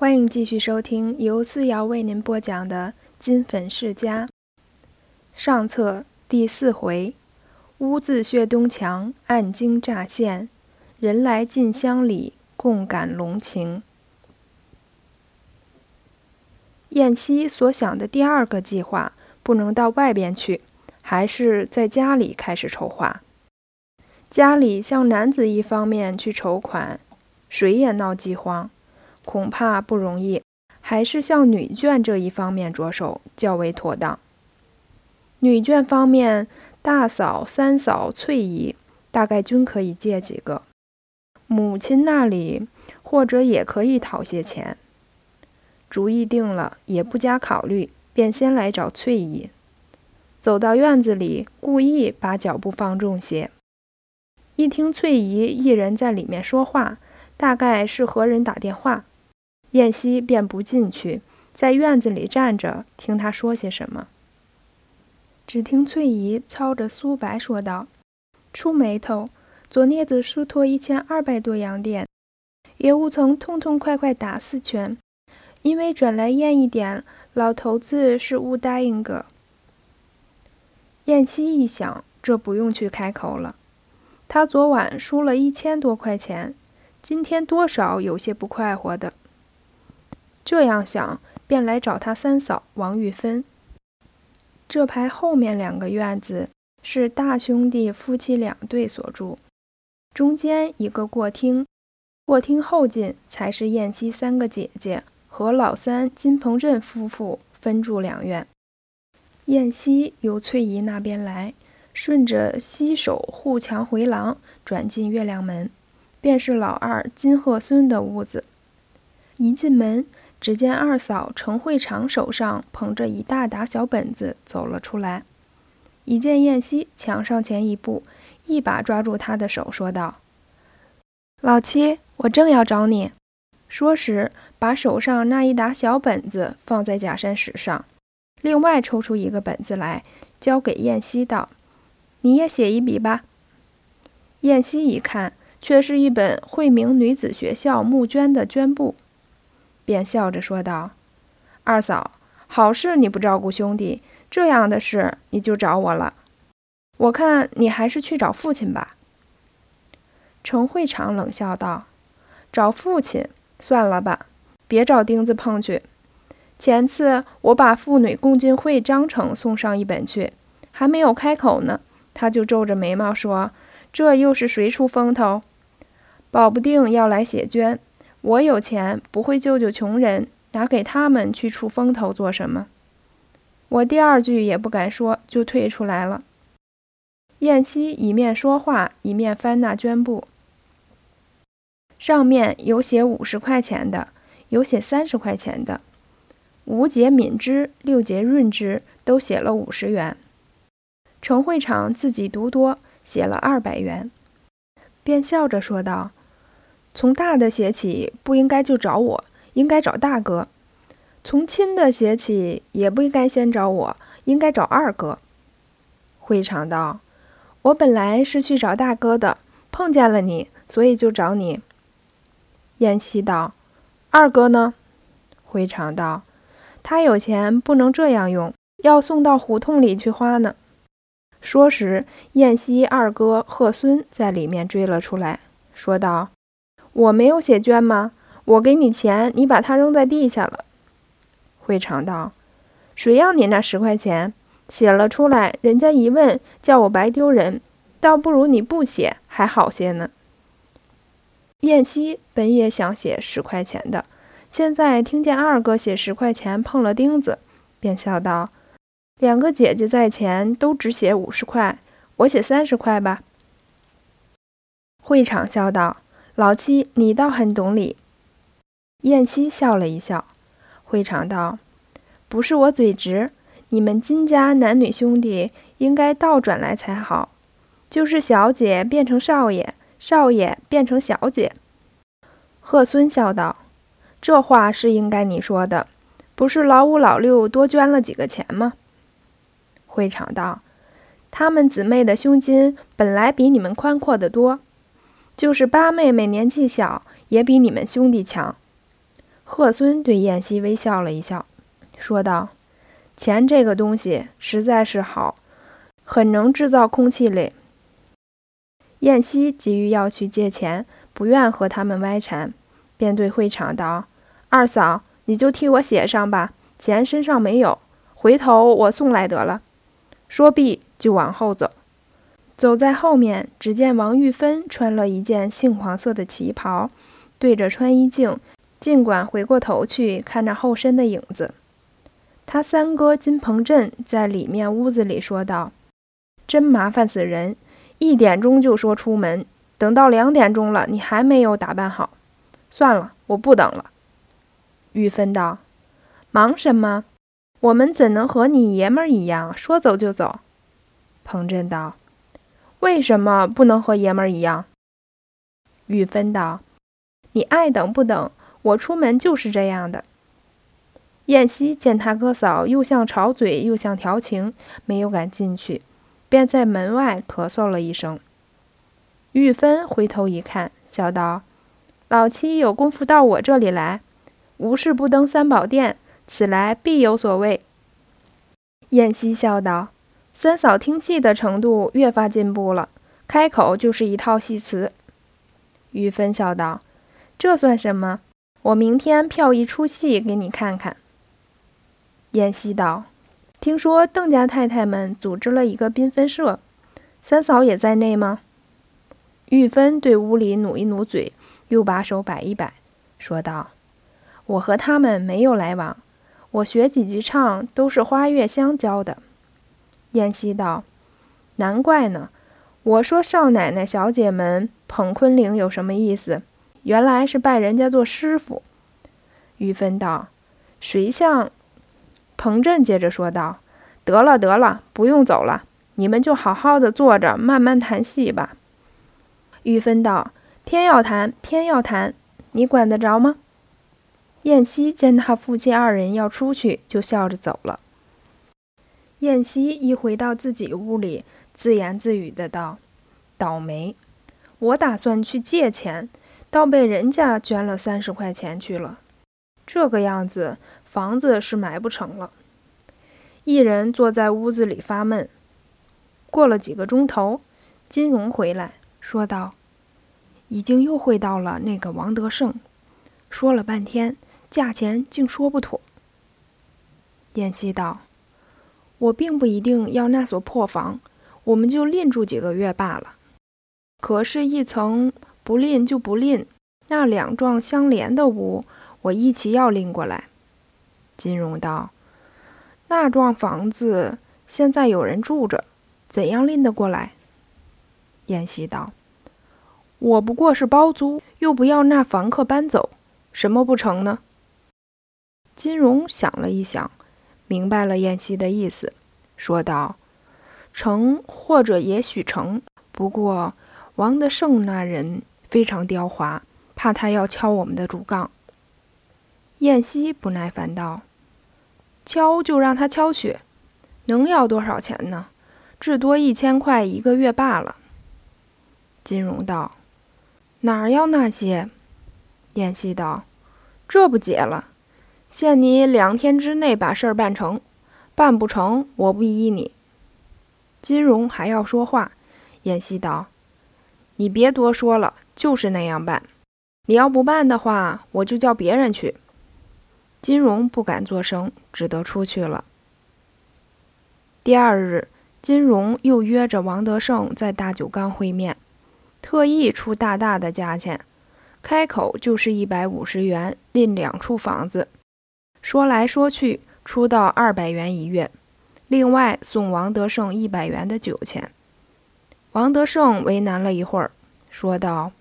欢迎继续收听由思瑶为您播讲的《金粉世家》上册第四回：屋自薛东墙，暗惊乍现；人来进乡里，共感龙情。燕西所想的第二个计划，不能到外边去，还是在家里开始筹划。家里向男子一方面去筹款，谁也闹饥荒。恐怕不容易，还是向女眷这一方面着手较为妥当。女眷方面，大嫂、三嫂、翠姨大概均可以借几个，母亲那里或者也可以讨些钱。主意定了，也不加考虑，便先来找翠姨。走到院子里，故意把脚步放重些。一听翠姨一人在里面说话，大概是和人打电话。燕西便不进去，在院子里站着听他说些什么。只听翠姨操着苏白说道：“出眉头，左镊子输脱一千二百多洋钿，也无曾痛痛快快打四拳，因为转来验一点，老头子是误答应个。”燕西一想，这不用去开口了。他昨晚输了一千多块钱，今天多少有些不快活的。这样想，便来找他三嫂王玉芬。这排后面两个院子是大兄弟夫妻两对所住，中间一个过厅，过厅后进才是燕西三个姐姐和老三金鹏镇夫妇分住两院。燕西由翠姨那边来，顺着西首护墙回廊，转进月亮门，便是老二金鹤孙的屋子。一进门。只见二嫂程会长手上捧着一大沓小本子走了出来，一见燕西，抢上前一步，一把抓住他的手，说道：“老七，我正要找你。”说时，把手上那一沓小本子放在假山石上，另外抽出一个本子来，交给燕西道：“你也写一笔吧。”燕西一看，却是一本惠明女子学校募捐的捐簿。便笑着说道：“二嫂，好事你不照顾兄弟，这样的事你就找我了。我看你还是去找父亲吧。”程会长冷笑道：“找父亲算了吧，别找钉子碰去。前次我把妇女共进会章程送上一本去，还没有开口呢，他就皱着眉毛说：‘这又是谁出风头？保不定要来写捐。’”我有钱，不会救救穷人，拿给他们去出风头做什么？我第二句也不敢说，就退出来了。燕西一面说话，一面翻那绢布，上面有写五十块钱的，有写三十块钱的，五节敏之，六节润之，都写了五十元。程会长自己读多，写了二百元，便笑着说道。从大的写起，不应该就找我，应该找大哥；从亲的写起，也不应该先找我，应该找二哥。会长道：“我本来是去找大哥的，碰见了你，所以就找你。”燕西道：“二哥呢？”会长道：“他有钱，不能这样用，要送到胡同里去花呢。”说时，燕西二哥贺孙在里面追了出来，说道。我没有写捐吗？我给你钱，你把它扔在地下了。会长道：“谁要你那十块钱？写了出来，人家一问，叫我白丢人，倒不如你不写还好些呢。”燕西本也想写十块钱的，现在听见二哥写十块钱碰了钉子，便笑道：“两个姐姐在前，都只写五十块，我写三十块吧。”会场笑道。老七，你倒很懂理。燕西笑了一笑，会长道：“不是我嘴直，你们金家男女兄弟应该倒转来才好，就是小姐变成少爷，少爷变成小姐。”贺孙笑道：“这话是应该你说的，不是老五老六多捐了几个钱吗？”会长道：“他们姊妹的胸襟本来比你们宽阔得多。”就是八妹妹年纪小，也比你们兄弟强。贺孙对燕西微笑了一笑，说道：“钱这个东西实在是好，很能制造空气嘞。”燕西急于要去借钱，不愿和他们歪缠，便对会场道：“二嫂，你就替我写上吧，钱身上没有，回头我送来得了。”说毕，就往后走。走在后面，只见王玉芬穿了一件杏黄色的旗袍，对着穿衣镜，尽管回过头去看着后身的影子。他三哥金鹏振在里面屋子里说道：“真麻烦死人！一点钟就说出门，等到两点钟了，你还没有打扮好。算了，我不等了。”玉芬道：“忙什么？我们怎能和你爷们儿一样，说走就走？”彭振道。为什么不能和爷们儿一样？玉芬道：“你爱等不等，我出门就是这样的。”燕西见他哥嫂又像吵嘴又像调情，没有敢进去，便在门外咳嗽了一声。玉芬回头一看，笑道：“老七有功夫到我这里来，无事不登三宝殿，此来必有所谓。”燕西笑道。三嫂听戏的程度越发进步了，开口就是一套戏词。玉芬笑道：“这算什么？我明天票一出戏给你看看。”燕西道：“听说邓家太太们组织了一个缤纷社，三嫂也在内吗？”玉芬对屋里努一努嘴，又把手摆一摆，说道：“我和他们没有来往，我学几句唱都是花月香教的。”燕西道：“难怪呢！我说少奶奶、小姐们捧昆凌有什么意思？原来是拜人家做师傅。”玉芬道：“谁像？”彭震接着说道：“得了得了，不用走了，你们就好好的坐着，慢慢谈戏吧。”玉芬道：“偏要谈，偏要谈，你管得着吗？”燕西见他夫妻二人要出去，就笑着走了。燕西一回到自己屋里，自言自语的道：“倒霉！我打算去借钱，倒被人家捐了三十块钱去了。这个样子，房子是买不成了。”一人坐在屋子里发闷。过了几个钟头，金荣回来，说道：“已经又会到了那个王德胜，说了半天，价钱竟说不妥。”燕西道。我并不一定要那所破房，我们就吝住几个月罢了。可是，一层不吝就不吝，那两幢相连的屋，我一起要拎过来。金荣道：“那幢房子现在有人住着，怎样拎得过来？”燕西道：“我不过是包租，又不要那房客搬走，什么不成呢？”金荣想了一想。明白了燕西的意思，说道：“成，或者也许成。不过王德胜那人非常刁滑，怕他要敲我们的竹杠。”燕西不耐烦道：“敲就让他敲去，能要多少钱呢？至多一千块一个月罢了。”金荣道：“哪儿要那些？”燕西道：“这不解了。”限你两天之内把事儿办成，办不成，我不依你。金荣还要说话，燕西道：“你别多说了，就是那样办。你要不办的话，我就叫别人去。”金荣不敢作声，只得出去了。第二日，金荣又约着王德胜在大酒缸会面，特意出大大的价钱，开口就是一百五十元，另两处房子。说来说去，出到二百元一月，另外送王德胜一百元的酒钱。王德胜为难了一会儿，说道：“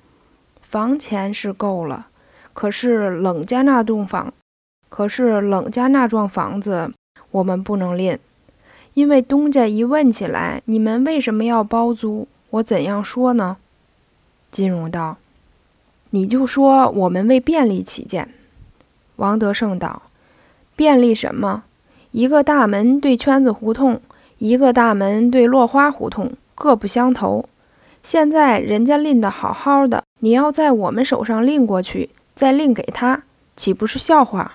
房钱是够了，可是冷家那栋房，可是冷家那幢房子，我们不能吝，因为东家一问起来，你们为什么要包租？我怎样说呢？”金荣道：“你就说我们为便利起见。”王德胜道。便利什么？一个大门对圈子胡同，一个大门对落花胡同，各不相投。现在人家拎得好好的，你要在我们手上拎过去，再拎给他，岂不是笑话？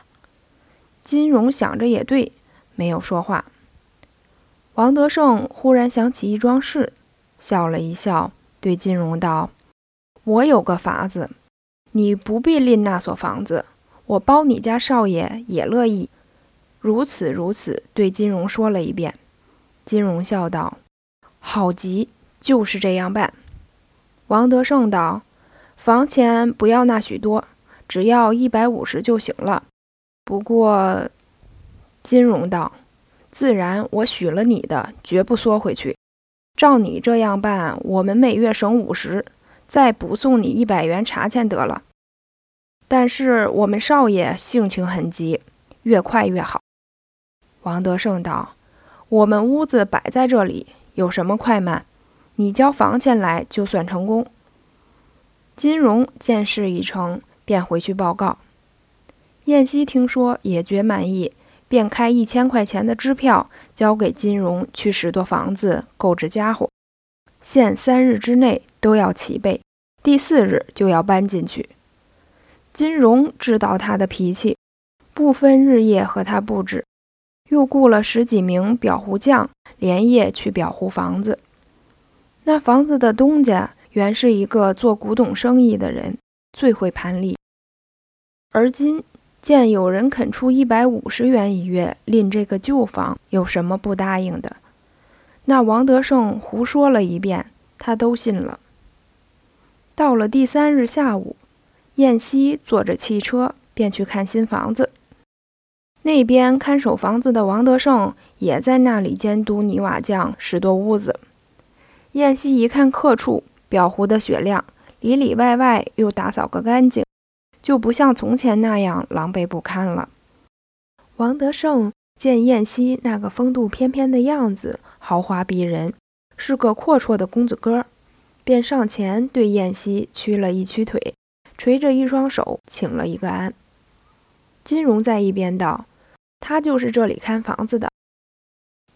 金荣想着也对，没有说话。王德胜忽然想起一桩事，笑了一笑，对金荣道：“我有个法子，你不必拎那所房子，我包你家少爷也乐意。”如此如此，对金荣说了一遍。金荣笑道：“好极，就是这样办。”王德胜道：“房钱不要那许多，只要一百五十就行了。不过……”金荣道：“自然，我许了你的，绝不缩回去。照你这样办，我们每月省五十，再补送你一百元茶钱得了。但是我们少爷性情很急，越快越好。”王德胜道：“我们屋子摆在这里，有什么快慢？你交房钱来就算成功。”金荣见事已成，便回去报告。燕西听说，也觉满意，便开一千块钱的支票，交给金荣去拾掇房子、购置家伙，限三日之内都要齐备，第四日就要搬进去。金荣知道他的脾气，不分日夜和他布置。又雇了十几名裱糊匠，连夜去裱糊房子。那房子的东家原是一个做古董生意的人，最会盘利。而今见有人肯出一百五十元一月赁这个旧房，有什么不答应的？那王德胜胡说了一遍，他都信了。到了第三日下午，燕西坐着汽车便去看新房子。那边看守房子的王德胜也在那里监督泥瓦匠拾掇屋子。燕西一看客处裱糊的雪亮，里里外外又打扫个干净，就不像从前那样狼狈不堪了。王德胜见燕西那个风度翩翩的样子，豪华逼人，是个阔绰的公子哥，便上前对燕西屈了一屈腿，垂着一双手，请了一个安。金荣在一边道。他就是这里看房子的。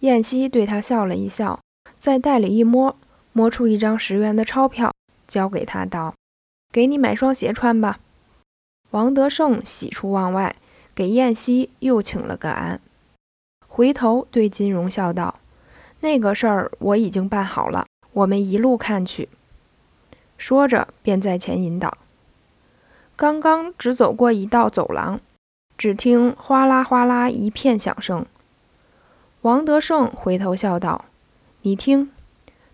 燕西对他笑了一笑，在袋里一摸，摸出一张十元的钞票，交给他道：“给你买双鞋穿吧。”王德胜喜出望外，给燕西又请了个安，回头对金荣笑道：“那个事儿我已经办好了，我们一路看去。”说着便在前引导。刚刚只走过一道走廊。只听哗啦哗啦一片响声，王德胜回头笑道：“你听，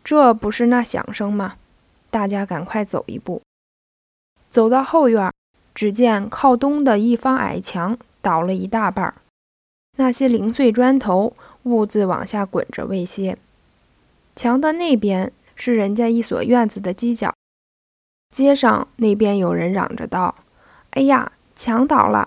这不是那响声吗？”大家赶快走一步，走到后院，只见靠东的一方矮墙倒了一大半，那些零碎砖头兀自往下滚着未歇。墙的那边是人家一所院子的犄角，街上那边有人嚷着道：“哎呀，墙倒了！”